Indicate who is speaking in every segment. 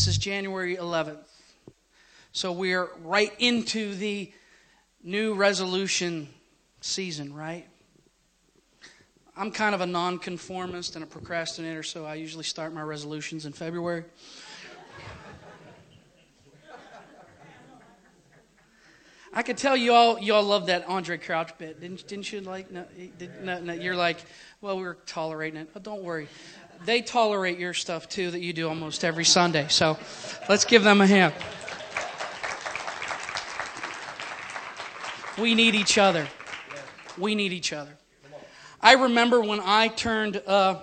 Speaker 1: this is January 11th. So we're right into the new resolution season, right? I'm kind of a nonconformist and a procrastinator, so I usually start my resolutions in February. I could tell you all you all love that Andraé Crouch bit, didn't didn't you? Like, no, no, no, you're like, well, we're tolerating it. But don't worry, they tolerate your stuff too that you do almost every Sunday. So, let's give them a hand. We need each other. We need each other. I remember when I turned. Uh,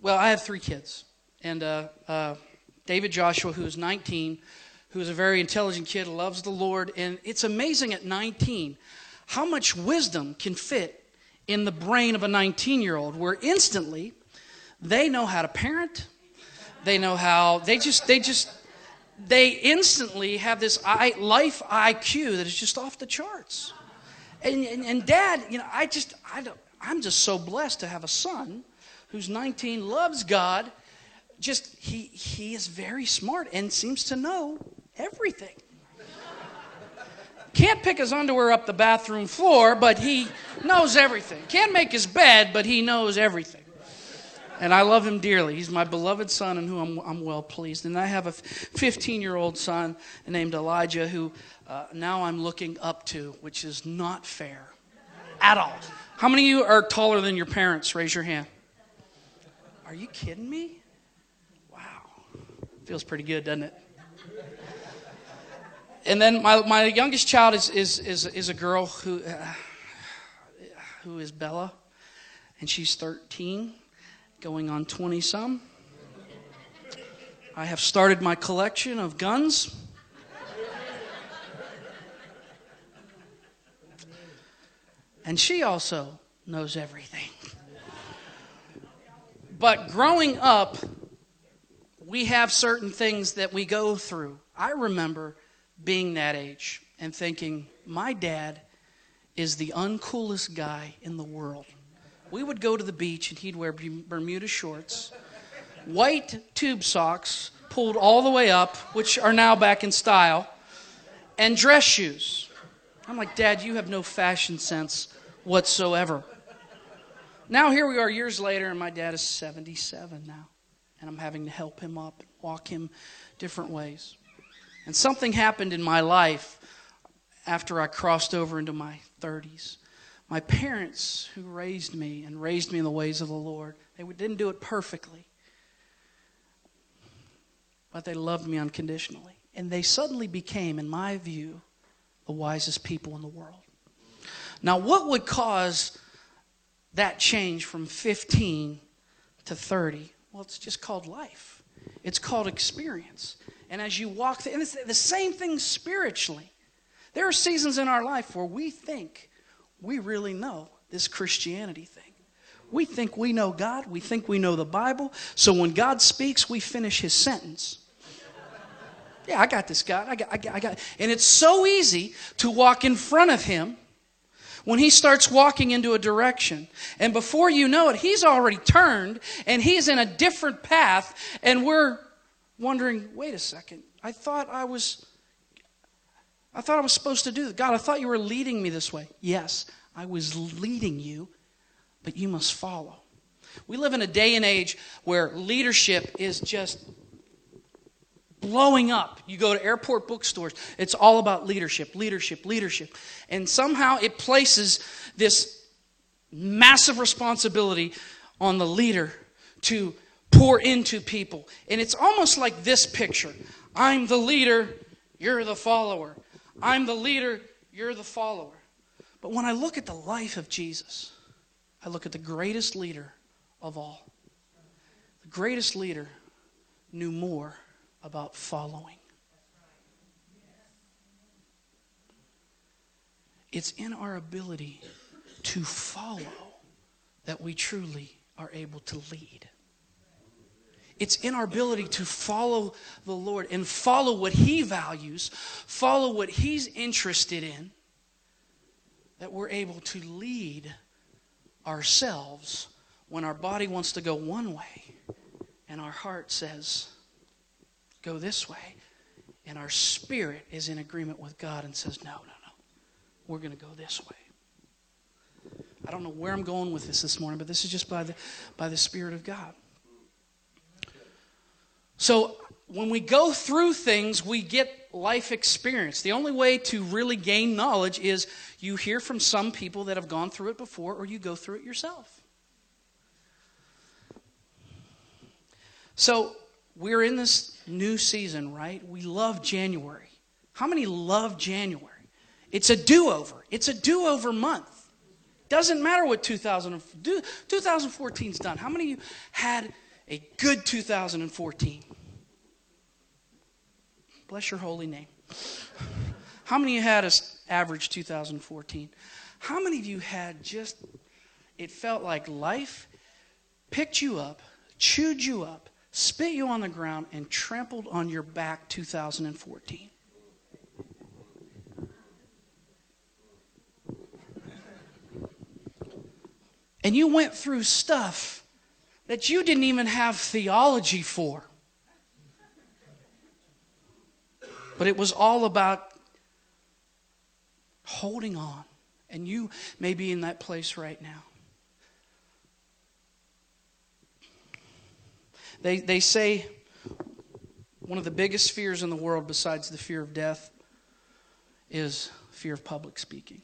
Speaker 1: well, I have three kids, and uh, uh, David Joshua, who is 19 who's a very intelligent kid, loves the Lord. And it's amazing at 19 how much wisdom can fit in the brain of a 19 year old, where instantly they know how to parent. They know how, they just, they just, they instantly have this life IQ that is just off the charts. And, and, and dad, you know, I just, I don't, I'm just so blessed to have a son who's 19, loves God, just he he is very smart and seems to know everything. Can't pick his underwear up the bathroom floor, but he knows everything. Can't make his bed, but he knows everything. And I love him dearly. He's my beloved son and who I'm, I'm well pleased. And I have a 15 year old son named Elijah who uh, now I'm looking up to, which is not fair at all. How many of you are taller than your parents? Raise your hand. Are you kidding me? Wow. Feels pretty good, doesn't it? And then my, my youngest child is, is, is, is a girl who, uh, who is Bella, and she's 13, going on 20 some. I have started my collection of guns. And she also knows everything. But growing up, we have certain things that we go through. I remember being that age and thinking, my dad is the uncoolest guy in the world. We would go to the beach and he'd wear Bermuda shorts, white tube socks pulled all the way up, which are now back in style, and dress shoes. I'm like, Dad, you have no fashion sense whatsoever. Now, here we are years later, and my dad is 77 now and I'm having to help him up walk him different ways. And something happened in my life after I crossed over into my 30s. My parents, who raised me and raised me in the ways of the Lord, they didn't do it perfectly, but they loved me unconditionally. And they suddenly became, in my view, the wisest people in the world. Now, what would cause that change from 15 to 30? Well, it's just called life, it's called experience. And as you walk through, and it's the same thing spiritually. There are seasons in our life where we think we really know this Christianity thing. We think we know God, we think we know the Bible, so when God speaks, we finish his sentence. Yeah, I got this, God. I got, I got, I got. And it's so easy to walk in front of him when he starts walking into a direction. And before you know it, he's already turned and he's in a different path. And we're wondering, wait a second, I thought I was. I thought I was supposed to do that. God, I thought you were leading me this way. Yes, I was leading you, but you must follow. We live in a day and age where leadership is just blowing up. You go to airport bookstores, it's all about leadership, leadership, leadership. And somehow it places this massive responsibility on the leader to pour into people. And it's almost like this picture I'm the leader, you're the follower. I'm the leader, you're the follower. But when I look at the life of Jesus, I look at the greatest leader of all. The greatest leader knew more about following. It's in our ability to follow that we truly are able to lead. It's in our ability to follow the Lord and follow what He values, follow what He's interested in, that we're able to lead ourselves when our body wants to go one way and our heart says, go this way. And our spirit is in agreement with God and says, no, no, no. We're going to go this way. I don't know where I'm going with this this morning, but this is just by the, by the Spirit of God. So when we go through things, we get life experience. The only way to really gain knowledge is you hear from some people that have gone through it before, or you go through it yourself. So we're in this new season, right? We love January. How many love January? It's a do over. It's a do over month. Doesn't matter what 2000, 2014's done. How many of you had a good 2014? Bless your holy name. How many of you had an average 2014? How many of you had just, it felt like life picked you up, chewed you up, spit you on the ground, and trampled on your back 2014? And you went through stuff that you didn't even have theology for. But it was all about holding on. And you may be in that place right now. They, they say one of the biggest fears in the world, besides the fear of death, is fear of public speaking.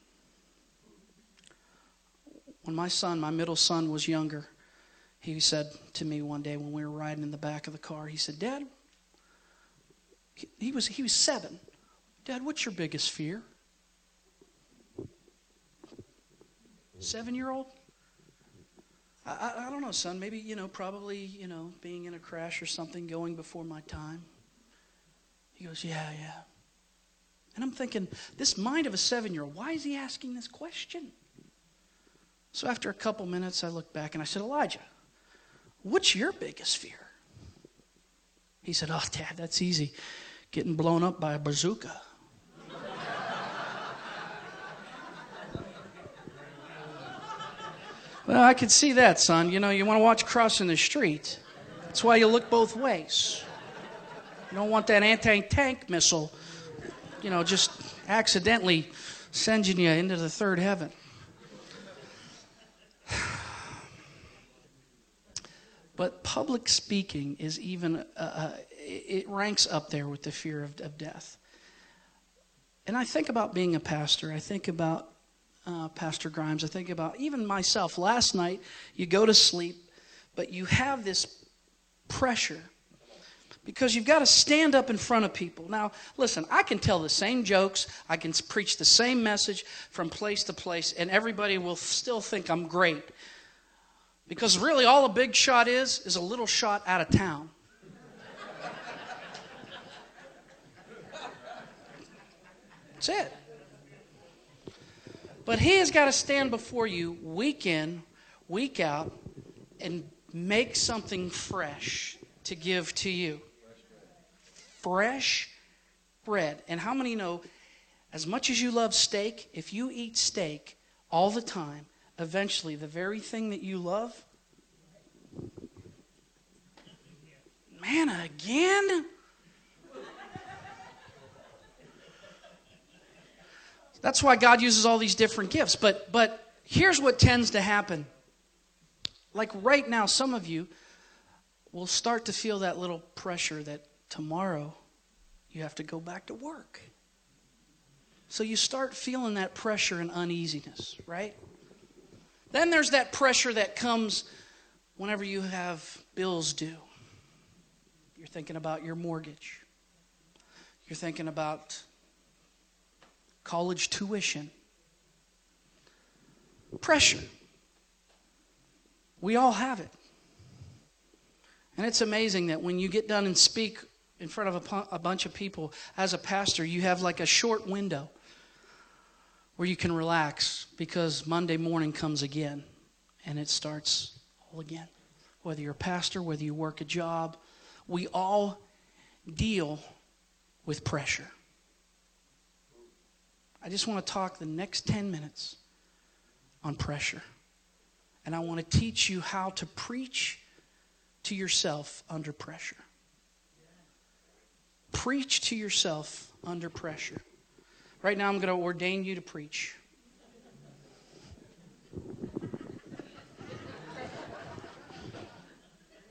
Speaker 1: When my son, my middle son, was younger, he said to me one day when we were riding in the back of the car, he said, Dad, he was, he was seven. Dad, what's your biggest fear? Seven year old? I, I, I, don't know, son. Maybe, you know, probably, you know, being in a crash or something, going before my time. He goes, Yeah, yeah. And I'm thinking, this mind of a seven year old, why is he asking this question? So after a couple minutes, I looked back and I said, Elijah, what's your biggest fear? He said, Oh, Dad, that's easy getting blown up by a bazooka. well, I could see that, son. You know, you want to watch crossing the street. That's why you look both ways. You don't want that anti tank missile, you know, just accidentally sending you into the third heaven. But public speaking is even, uh, uh it ranks up there with the fear of, of death. And I think about being a pastor. I think about uh, Pastor Grimes. I think about even myself. Last night, you go to sleep, but you have this pressure because you've got to stand up in front of people. Now, listen, I can tell the same jokes, I can preach the same message from place to place, and everybody will still think I'm great. Because really, all a big shot is, is a little shot out of town. That's it. But he has got to stand before you week in, week out, and make something fresh to give to you. Fresh bread. And how many know, as much as you love steak, if you eat steak all the time, eventually the very thing that you love, manna again? That's why God uses all these different gifts. But but here's what tends to happen. Like right now, some of you will start to feel that little pressure that tomorrow you have to go back to work. So you start feeling that pressure and uneasiness, right? Then there's that pressure that comes whenever you have bills due. You're thinking about your mortgage. You're thinking about college tuition, pressure. We all have it. And it's amazing that when you get done and speak in front of a, a, bunch of people as a pastor, you have like a short window where you can relax because Monday morning comes again and it starts all again. Whether you're a pastor, whether you work a job, we all deal with pressure. I just want to talk the next 10 minutes on pressure. And I want to teach you how to preach to yourself under pressure. Preach to yourself under pressure. Right now, I'm going to ordain you to preach.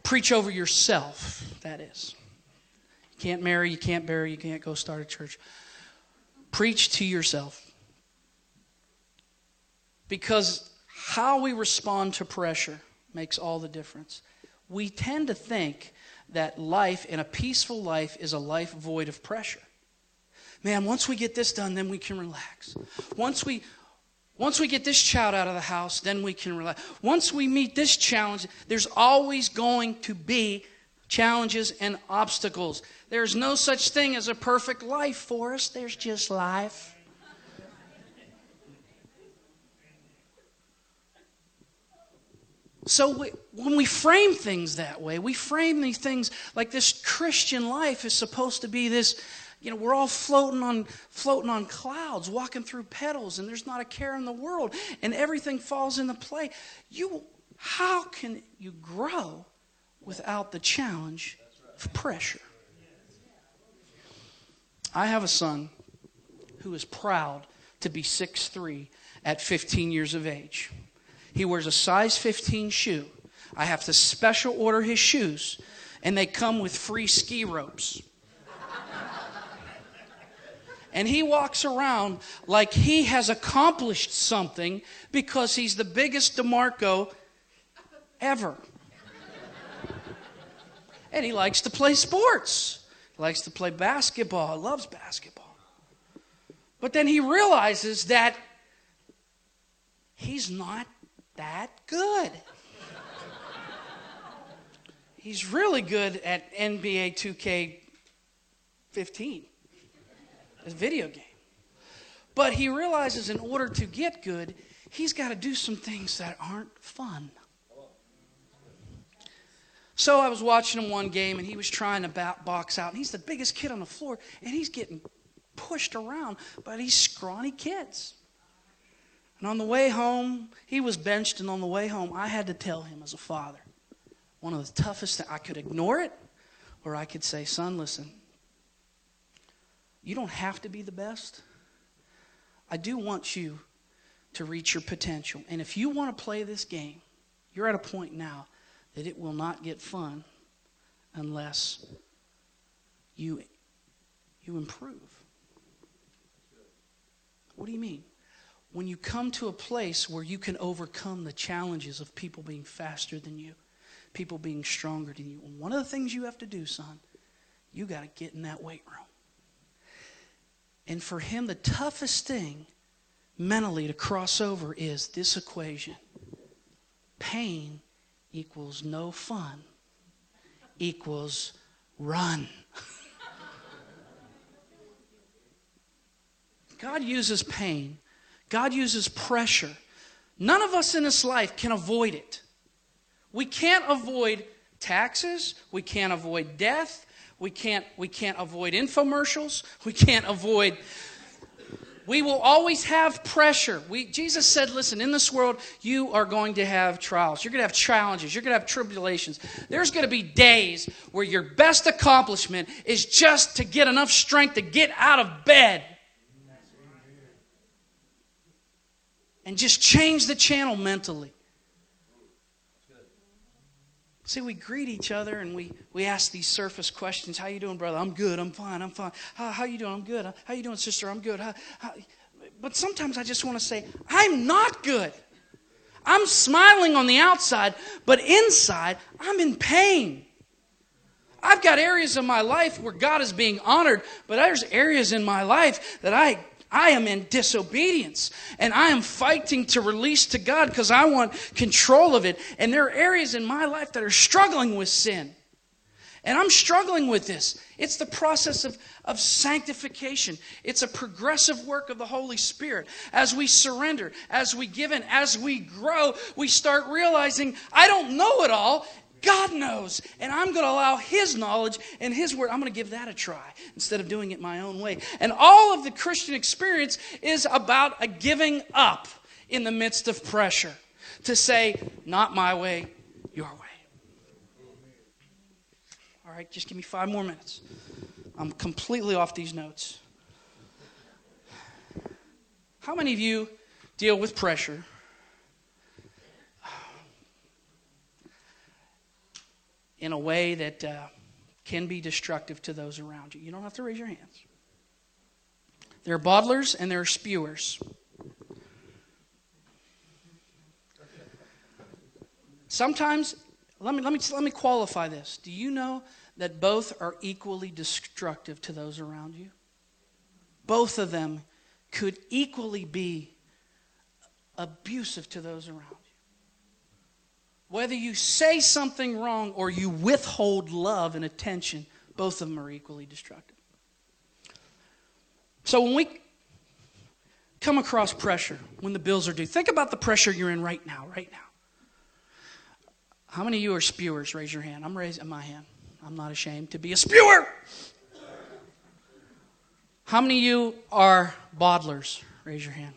Speaker 1: Preach over yourself, that is. You can't marry, you can't bury, you can't go start a church. Preach to yourself. Because how we respond to pressure makes all the difference. We tend to think that life in a peaceful life is a life void of pressure. Man, once we get this done, then we can relax. Once we once we get this child out of the house, then we can relax. Once we meet this challenge, there's always going to be challenges and obstacles. There's no such thing as a perfect life for us, there's just life. So we, when we frame things that way, we frame these things like this Christian life is supposed to be this, you know, we're all floating on floating on clouds, walking through petals, and there's not a care in the world, and everything falls into play. You, how can you grow without the challenge of pressure? I have a son who is proud to be 6'3 at 15 years of age. He wears a size 15 shoe. I have to special order his shoes, and they come with free ski ropes. And he walks around like he has accomplished something because he's the biggest DeMarco ever. and he likes to play sports. He likes to play basketball. He loves basketball. But then he realizes that he's not that good. He's really good at NBA 2K 15, a video game. But he realizes in order to get good, he's got to do some things that aren't fun. So I was watching him one game, and he was trying to box out, and he's the biggest kid on the floor, and he's getting pushed around by these scrawny kids. And on the way home, he was benched, and on the way home, I had to tell him as a father one of the toughest things. I could ignore it, or I could say, Son, listen, you don't have to be the best. I do want you to reach your potential. And if you want to play this game, you're at a point now that it will not get fun unless you, you improve. What do you mean? when you come to a place where you can overcome the challenges of people being faster than you, people being stronger than you, one of the things you have to do, son, you got to get in that weight room. And for him, the toughest thing mentally to cross over is this equation pain equals no fun equals run. God uses pain God uses pressure. None of us in this life can avoid it. We can't avoid taxes. We can't avoid death. We can't, we can't avoid infomercials. We can't avoid. We will always have pressure. We, Jesus said, listen, in this world, you are going to have trials. You're going to have challenges. You're going to have tribulations. There's going to be days where your best accomplishment is just to get enough strength to get out of bed and just change the channel mentally. See, we greet each other and we, we ask these surface questions. How you doing, brother? I'm good. I'm fine. I'm fine. How, how you doing? I'm good. How you doing, sister? I'm good. How, how? But sometimes I just want to say, I'm not good. I'm smiling on the outside, but inside, I'm in pain. I've got areas of my life where God is being honored, but there's areas in my life that I I am in disobedience and I am fighting to release to God because I want control of it. And there are areas in my life that are struggling with sin. And I'm struggling with this. It's the process of, of sanctification. It's a progressive work of the Holy Spirit. As we surrender, as we give in, as we grow, we start realizing I don't know it all, God knows. And I'm going to allow His knowledge and His word. I'm going to give that a try instead of doing it my own way. And all of the Christian experience is about a giving up in the midst of pressure to say, not my way, your way. All right, just give me five more minutes. I'm completely off these notes. How many of you deal with pressure? In a way that uh, can be destructive to those around you. You don't have to raise your hands. There are bottlers and there are spewers. Sometimes, let me, let, me, let me qualify this. Do you know that both are equally destructive to those around you? Both of them could equally be abusive to those around. Whether you say something wrong or you withhold love and attention, both of them are equally destructive. So when we come across pressure, when the bills are due, think about the pressure you're in right now, right now. How many of you are spewers? Raise your hand. I'm raising my hand. I'm not ashamed to be a spewer. How many of you are bottlers? Raise your hand.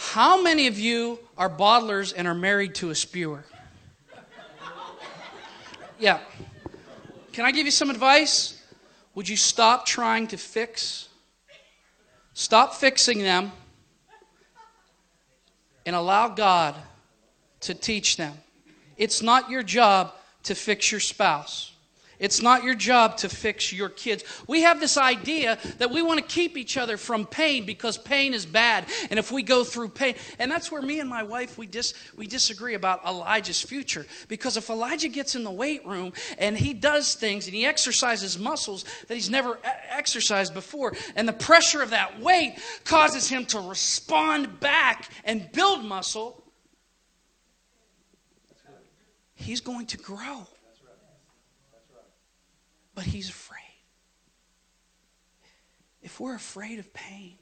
Speaker 1: How many of you are bottlers and are married to a spewer? Yeah. Can I give you some advice? Would you stop trying to fix? Stop fixing them and allow God to teach them. It's not your job to fix your spouse. It's not your job to fix your kids. We have this idea that we want to keep each other from pain because pain is bad. And if we go through pain, and that's where me and my wife we dis, we disagree about Elijah's future. Because if Elijah gets in the weight room and he does things and he exercises muscles that he's never exercised before, and the pressure of that weight causes him to respond back and build muscle, he's going to grow. But he's afraid. If we're afraid of pain,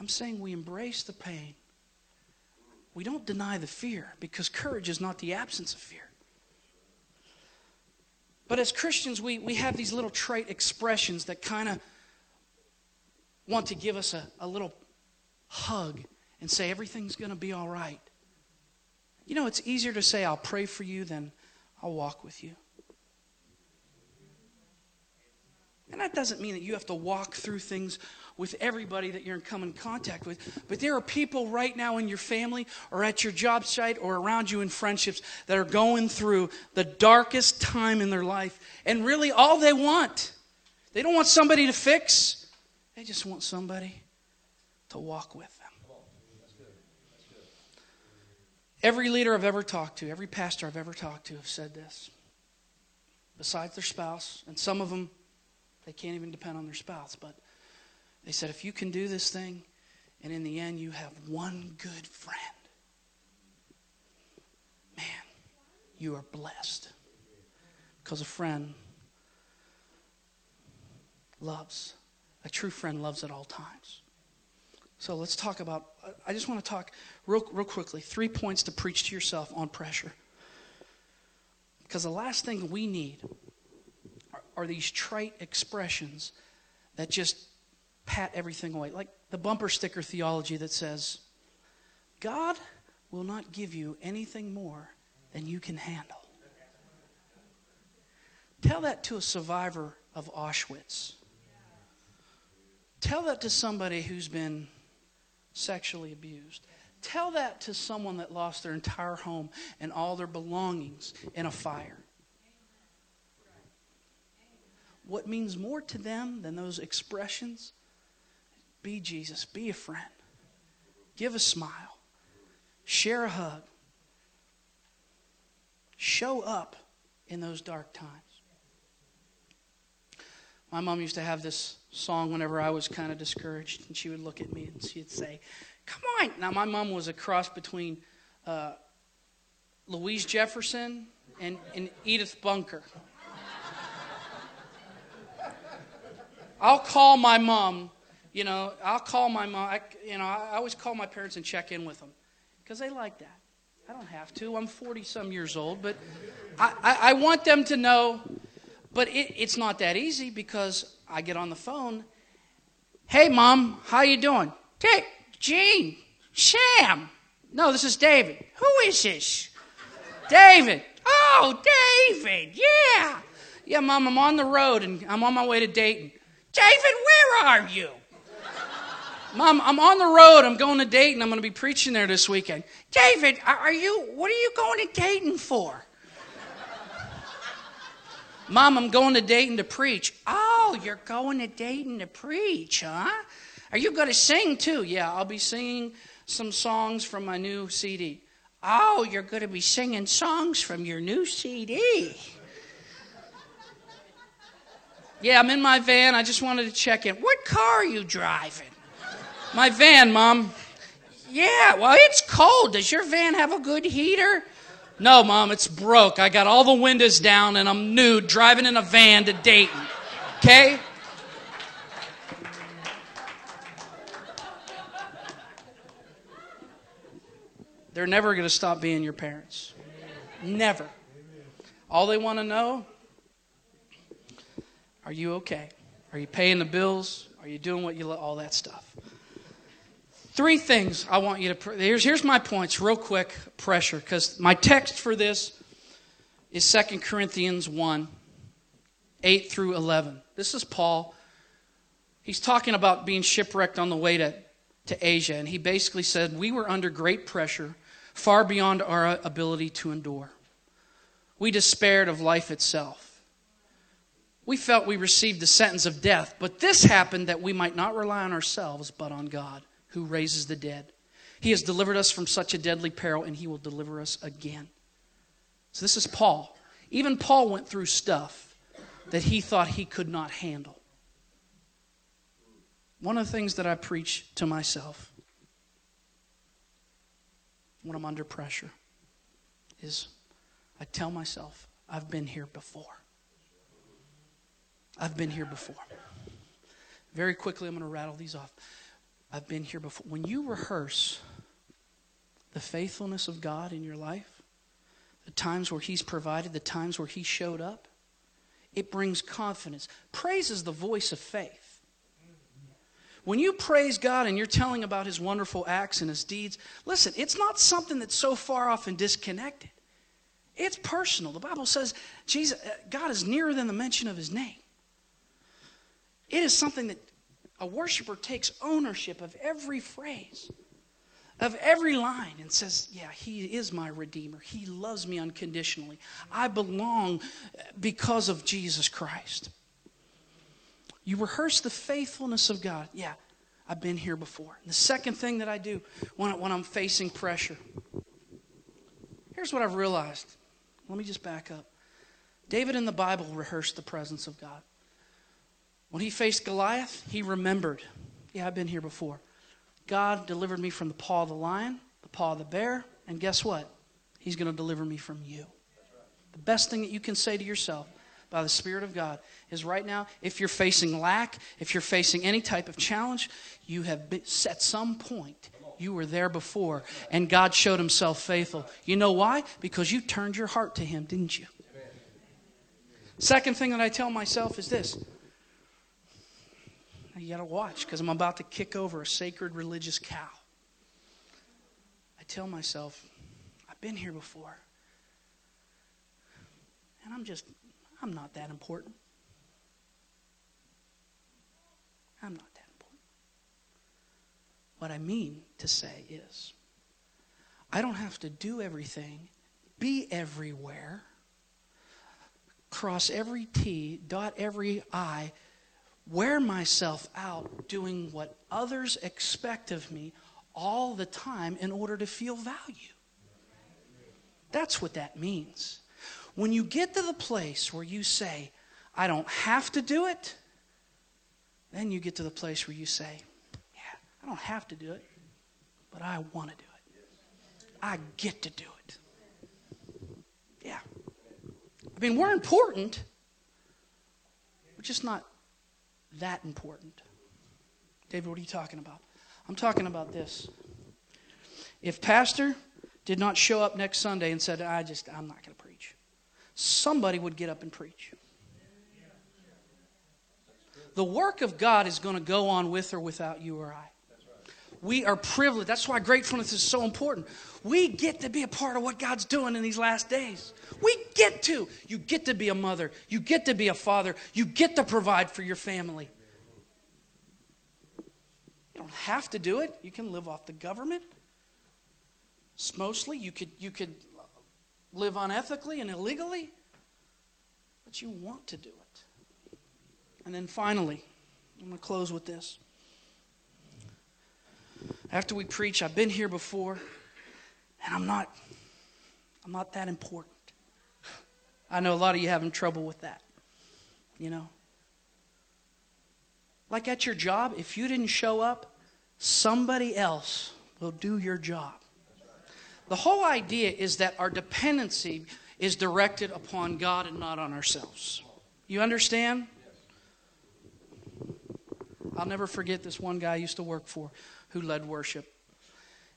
Speaker 1: I'm saying we embrace the pain. We don't deny the fear because courage is not the absence of fear. But as Christians, we, we have these little trait expressions that kind of want to give us a, a little hug and say everything's going to be all right. You know, it's easier to say, I'll pray for you than I'll walk with you. And that doesn't mean that you have to walk through things with everybody that you're in common contact with. But there are people right now in your family or at your job site or around you in friendships that are going through the darkest time in their life. And really, all they want, they don't want somebody to fix, they just want somebody to walk with. Them. Every leader I've ever talked to, every pastor I've ever talked to, have said this. Besides their spouse, and some of them, they can't even depend on their spouse, but they said, if you can do this thing, and in the end you have one good friend, man, you are blessed. Because a friend loves, a true friend loves at all times. So let's talk about, I just want to talk real, real quickly three points to preach to yourself on pressure. Because the last thing we need are, these trite expressions that just pat everything away. Like the bumper sticker theology that says, God will not give you anything more than you can handle. Tell that to a survivor of Auschwitz. Tell that to somebody who's been sexually abused. Tell that to someone that lost their entire home and all their belongings in a fire. What means more to them than those expressions? Be Jesus, be a friend, give a smile, share a hug, show up in those dark times. My mom used to have this song whenever I was kind of discouraged, and she would look at me and she'd say, Come on. Now, my mom was a cross between uh, Louise Jefferson and, and Edith Bunker. I'll call my mom, you know, I'll call my mom, I, you know, I always call my parents and check in with them because they like that. I don't have to. I'm 40 some years old, but I, I, I want them to know but it, it's not that easy because I get on the phone. Hey, mom, how you doing? Dick, Gene, Sam. No, this is David. Who is this? David. Oh, David, yeah. Yeah, Mom, I'm on the road and I'm on my way to Dayton. David, where are you? Mom, I'm on the road. I'm going to Dayton. I'm going to be preaching there this weekend. David, are you, what are you going to Dayton for? Mom, I'm going to Dayton to preach. Oh, you're going to Dayton to preach, huh? Are you going to sing too? Yeah, I'll be singing some songs from my new CD. Oh, you're going to be singing songs from your new CD. Yeah, I'm in my van. I just wanted to check in. What car are you driving? My van, Mom. Yeah, well, it's cold. Does your van have a good heater? No, Mom, it's broke. I got all the windows down and I'm nude driving in a van to Dayton. Okay? They're never going to stop being your parents. Never. All they want to know are you okay? Are you paying the bills? Are you doing what you all that stuff? Three things I want you to. Here's, here's my points, real quick, pressure, because my text for this is 2 Corinthians 1 8 through 11. This is Paul. He's talking about being shipwrecked on the way to, to Asia, and he basically said, We were under great pressure, far beyond our uh, ability to endure. We despaired of life itself we felt we received the sentence of death. But this happened that we might not rely on ourselves, but on God, who raises the dead. He has delivered us from such a deadly peril, and He will deliver us again. So, this is Paul. Even Paul went through stuff that he thought he could not handle. One of the things that I preach to myself when I'm under pressure is I tell myself, I've been here before. I've been here before. Very quickly, I'm going to rattle these off. I've been here before. When you rehearse the faithfulness of God in your life, the times where He's provided, the times where He showed up, it brings confidence. Praise is the voice of faith. When you praise God and you're telling about His wonderful acts and His deeds, listen, it's not something that's so far off and disconnected. It's personal. The Bible says Jesus, uh, God is nearer than the mention of His name. It is something that a worshiper takes ownership of every phrase, of every line, and says, Yeah, He is my Redeemer. He loves me unconditionally. I belong because of Jesus Christ. You rehearse the faithfulness of God. Yeah, I've been here before. And the second thing that I do when, when I'm facing pressure here's what I've realized. Let me just back up. David in the Bible rehearsed the presence of God. When he faced Goliath, he remembered, yeah, I've been here before. God delivered me from the paw of the lion, the paw of the bear, and guess what? He's going to deliver me from you. The best thing that you can say to yourself by the Spirit of God is right now, if you're facing lack, if you're facing any type of challenge, you have been, at some point, you were there before, and God showed Himself faithful. You know why? Because you turned your heart to Him, didn't you? Second thing that I tell myself is this you got to watch because I'm about to kick over a sacred religious cow. I tell myself, I've been here before. And I'm just, I'm not that important. I'm not that important. What I mean to say is, I don't have to do everything, be everywhere, cross every T, dot every I wear myself out doing what others expect of me all the time in order to feel value. That's what that means. When you get to the place where you say, I don't have to do it, then you get to the place where you say, Yeah, I don't have to do it, but I want to do it. I get to do it. Yeah. I mean, we're important, we're just not that important. David, what are you talking about? I'm talking about this. If pastor did not show up next Sunday and said, I just, I'm not going to preach, somebody would get up and preach. The work of God is going to go on with or without you or I. We are privileged. That's why gratefulness is so important. We get to be a part of what God's doing in these last days. We get to. You get to be a mother. You get to be a father. You get to provide for your family. You don't have to do it. You can live off the government. Mostly, you could, you could live unethically and illegally, but you want to do it. And then finally, I'm going to close with this. After we preach, I've been here before, and I'm not I'm not that important. I know a lot of you having trouble with that. You know? Like at your job, if you didn't show up, somebody else will do your job. The whole idea is that our dependency is directed upon God and not on ourselves. You understand? I'll never forget this one guy I used to work for who led worship.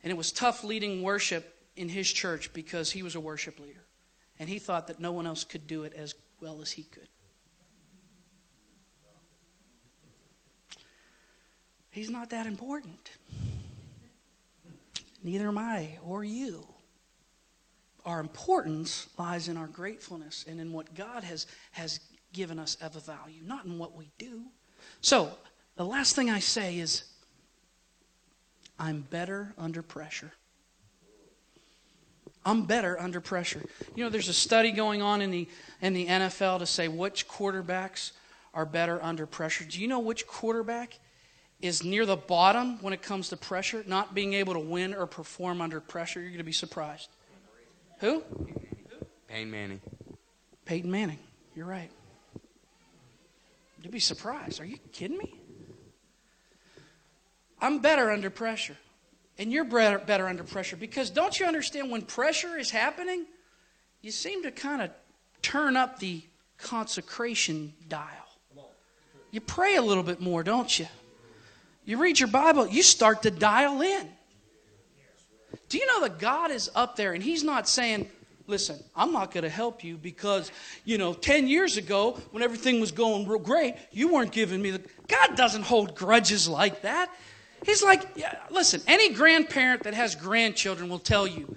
Speaker 1: And it was tough leading worship in his church because he was a worship leader. And he thought that no one else could do it as well as he could. He's not that important. Neither am I or you. Our importance lies in our gratefulness and in what God has, has given us of a value, not in what we do. So, the last thing I say is I'm better under pressure. I'm better under pressure. You know, there's a study going on in the, in the NFL to say which quarterbacks are better under pressure. Do you know which quarterback is near the bottom when it comes to pressure, not being able to win or perform under pressure? You're going to be surprised. Who?
Speaker 2: Peyton Manning.
Speaker 1: Peyton Manning. You're right. You'd be surprised. Are you kidding me? I'm better under pressure. And you're better, under pressure because don't you understand when pressure is happening, you seem to kind of turn up the consecration dial. You pray a little bit more, don't you? You read your Bible, you start to dial in. Do you know that God is up there and He's not saying, listen, I'm not going to help you because, you know, 10 years ago when everything was going real great, you weren't giving me the. God doesn't hold grudges like that. He's like, yeah, listen, any grandparent that has grandchildren will tell you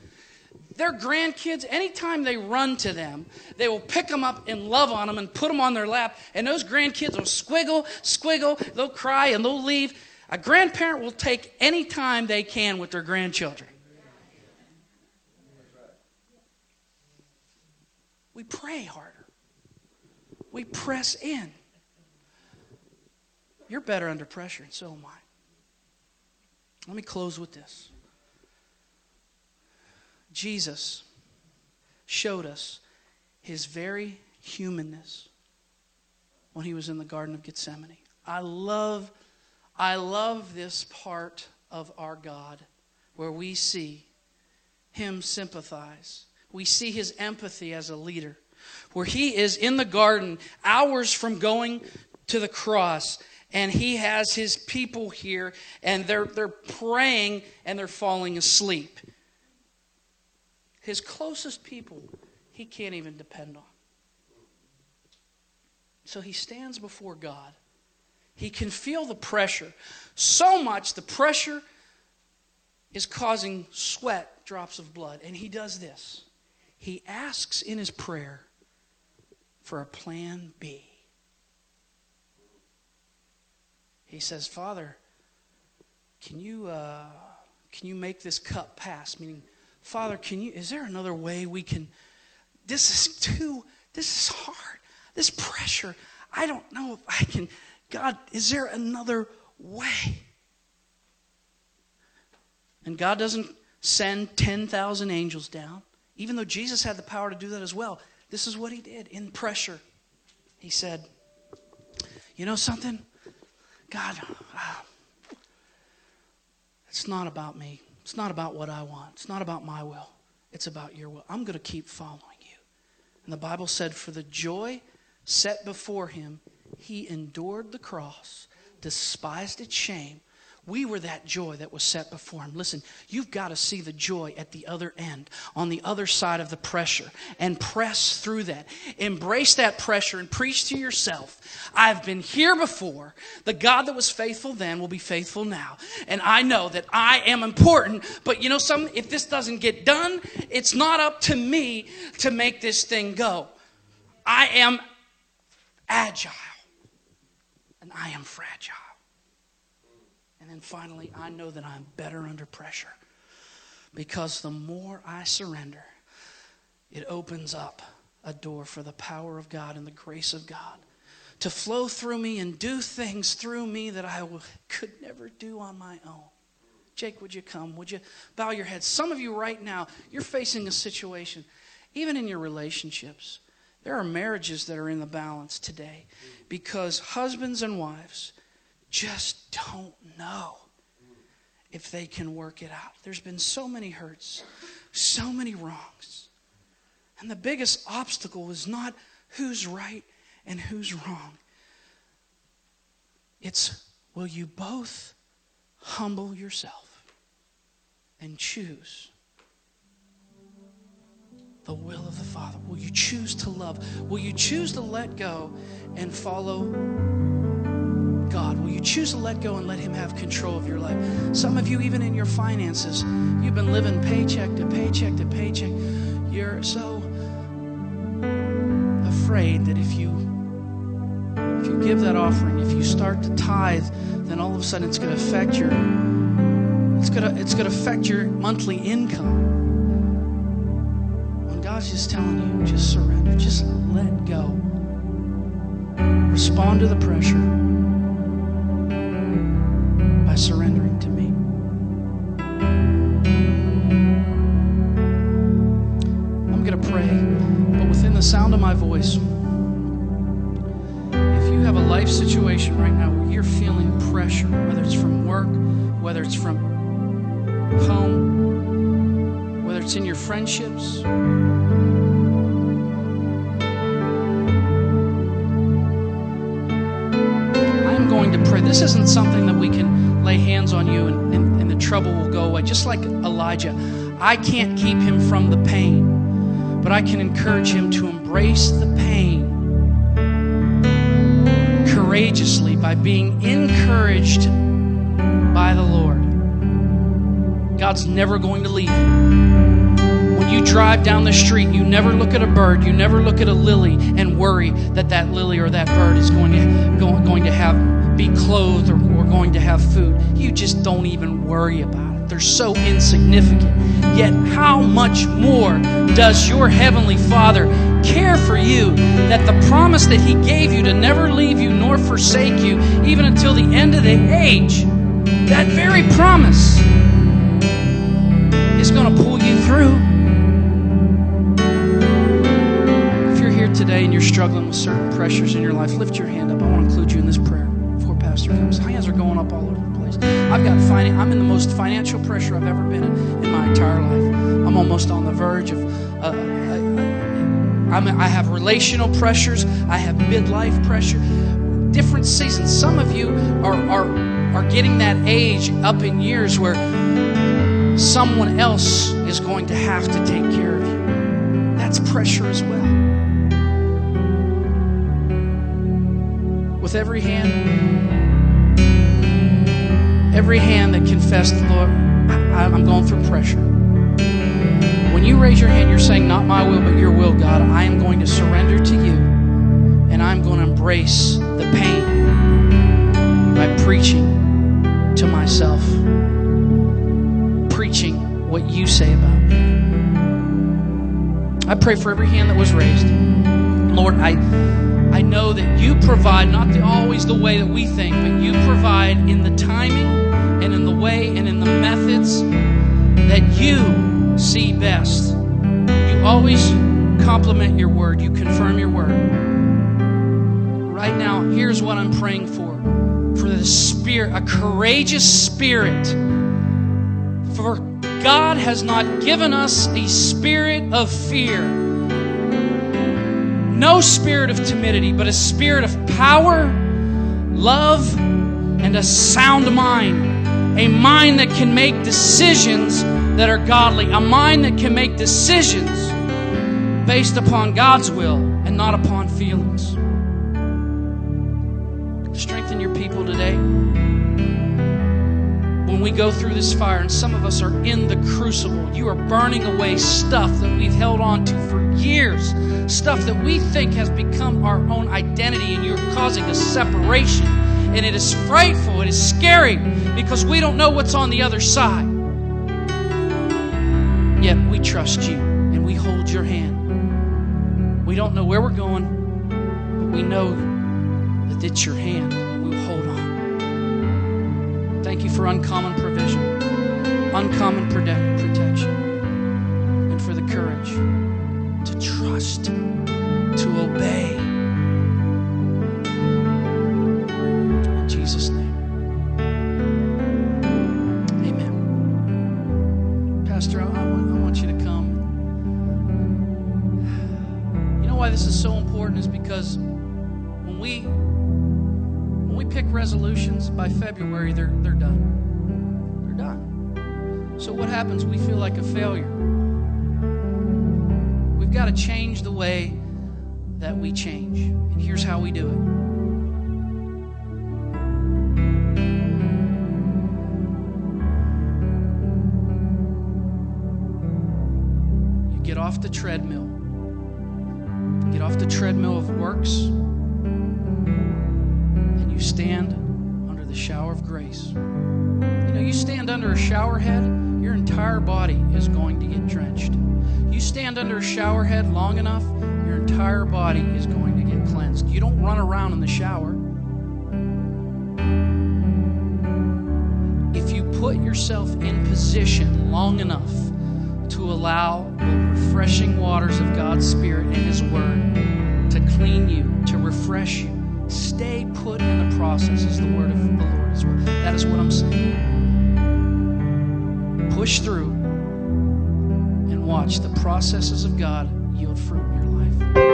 Speaker 1: their grandkids, anytime they run to them, they will pick them up and love on them and put them on their lap. And those grandkids will squiggle, squiggle, they'll cry and they'll leave. A grandparent will take any time they can with their grandchildren. We pray harder, we press in. You're better under pressure, and so am I. Let me close with this. Jesus showed us his very humanness when he was in the Garden of Gethsemane. I love, I love this part of our God where we see him sympathize. We see his empathy as a leader, where he is in the garden hours from going to the cross and he has his people here and they're, they're praying and they're falling asleep. His closest people, he can't even depend on. So he stands before God. He can feel the pressure. So much the pressure is causing sweat, drops of blood. And he does this. He asks in his prayer for a plan B. he says, Father, can you, uh, can you make this cup pass? Meaning, Father, can you, is there another way we can, this is too, this is hard. This pressure, I don't know if I can, God, is there another way? And God doesn't send 10,000 angels down, even though Jesus had the power to do that as well. This is what he did in pressure. He said, You know something? God, uh, it's not about me. It's not about what I want. It's not about my will. It's about your will. I'm going to keep following you. And the Bible said, For the joy set before him, he endured the cross, despised its shame, We were that joy that was set before him. Listen, you've got to see the joy at the other end, on the other side of the pressure, and press through that. Embrace that pressure and preach to yourself. I've been here before. The God that was faithful then will be faithful now. And I know that I am important, but you know something? If this doesn't get done, it's not up to me to make this thing go. I am agile, and I am fragile. And finally, I know that I'm better under pressure because the more I surrender, it opens up a door for the power of God and the grace of God to flow through me and do things through me that I could never do on my own. Jake, would you come? Would you bow your head? Some of you right now, you're facing a situation, even in your relationships. There are marriages that are in the balance today because husbands and wives just don't know if they can work it out. There's been so many hurts, so many wrongs. And the biggest obstacle is not who's right and who's wrong. It's will you both humble yourself and choose the will of the Father? Will you choose to love? Will you choose to let go and follow choose to let go and let Him have control of your life? Some of you, even in your finances, you've been living paycheck to paycheck to paycheck. You're so afraid that if you if you give that offering, if you start to tithe, then all of a sudden it's going to affect your it's going to it's going to affect your monthly income. When God's just telling you, just surrender, just let go. Respond to the pressure by surrendering to me. I'm going to pray, but within the sound of my voice, if you have a life situation right now where you're feeling pressure, whether it's from work, whether it's from home, whether it's in your friendships, I'm going to pray. This isn't something that we can lay hands on you and, and, and the trouble will go away. Just like Elijah, I can't keep him from the pain, but I can encourage him to embrace the pain courageously by being encouraged by the Lord. God's never going to leave you. When you drive down the street, you never look at a bird, you never look at a lily and worry that that lily or that bird is going to, going to have be clothed or we're going to have food. You just don't even worry about it. They're so insignificant. Yet, how much more does your Heavenly Father care for you that the promise that He gave you to never leave you nor forsake you, even until the end of the age, that very promise is going to pull you through? Today and you're struggling with certain pressures in your life, lift your hand up. I want to include you in this prayer before pastor comes. Hands are going up all over the place. I've got finan- I'm in the most financial pressure I've ever been in in my entire life. I'm almost on the verge of. Uh, I, I have relational pressures. I have midlife pressure. Different seasons. Some of you are are are getting that age up in years where someone else is going to have to take care of you. That's pressure as well. With every hand every hand that confessed, Lord, I, am going through pressure. When you raise your hand, you're saying, Not my will, but your will, God. I am going to surrender to you, and I'm going to embrace the pain by preaching to myself, preaching what you say about me. I pray for every hand that was raised. Lord, I. I know that you provide not the, always the way that we think, but you provide in the timing and in the way and in the methods that you see best. You always complement your word, you confirm your word. Right now, here's what I'm praying for for the spirit, a courageous spirit. For God has not given us a spirit of fear, no spirit of timidity, but a spirit of power, love, and a sound mind. a mind that can make decisions that are godly, a mind that can make decisions based upon God's will and not upon feelings. Strengthen your people today. When we go through this fire, and some of us are in the crucible, you are burning away stuff that we've held on to for years, stuff that we think has become our own identity, and you're causing a separation. And it is frightful, it is scary because we don't know what's on the other side. Yet we trust you and we hold your hand. We don't know where we're going, but we know that it's your hand Thank you for uncommon provision, uncommon protect- protection, and for the courage to trust, to obey. Resolutions by February, they're they're done. They're done. So what happens? We feel like a failure. We've got to change the way that we change. And here's how we do it. You get off the treadmill. Get off the treadmill of works stand under the shower of grace. You know, you stand under a shower head, your entire body is going to get drenched. You stand under a shower head long enough, your entire body is going to get cleansed. You don't run around in the shower. If you put yourself in position long enough to allow the refreshing waters of God's Spirit and His Word to clean you, to refresh you, stay put in the process, is the word of the Lord as well. That is what I'm saying. Push through and watch the processes of God yield fruit in your life.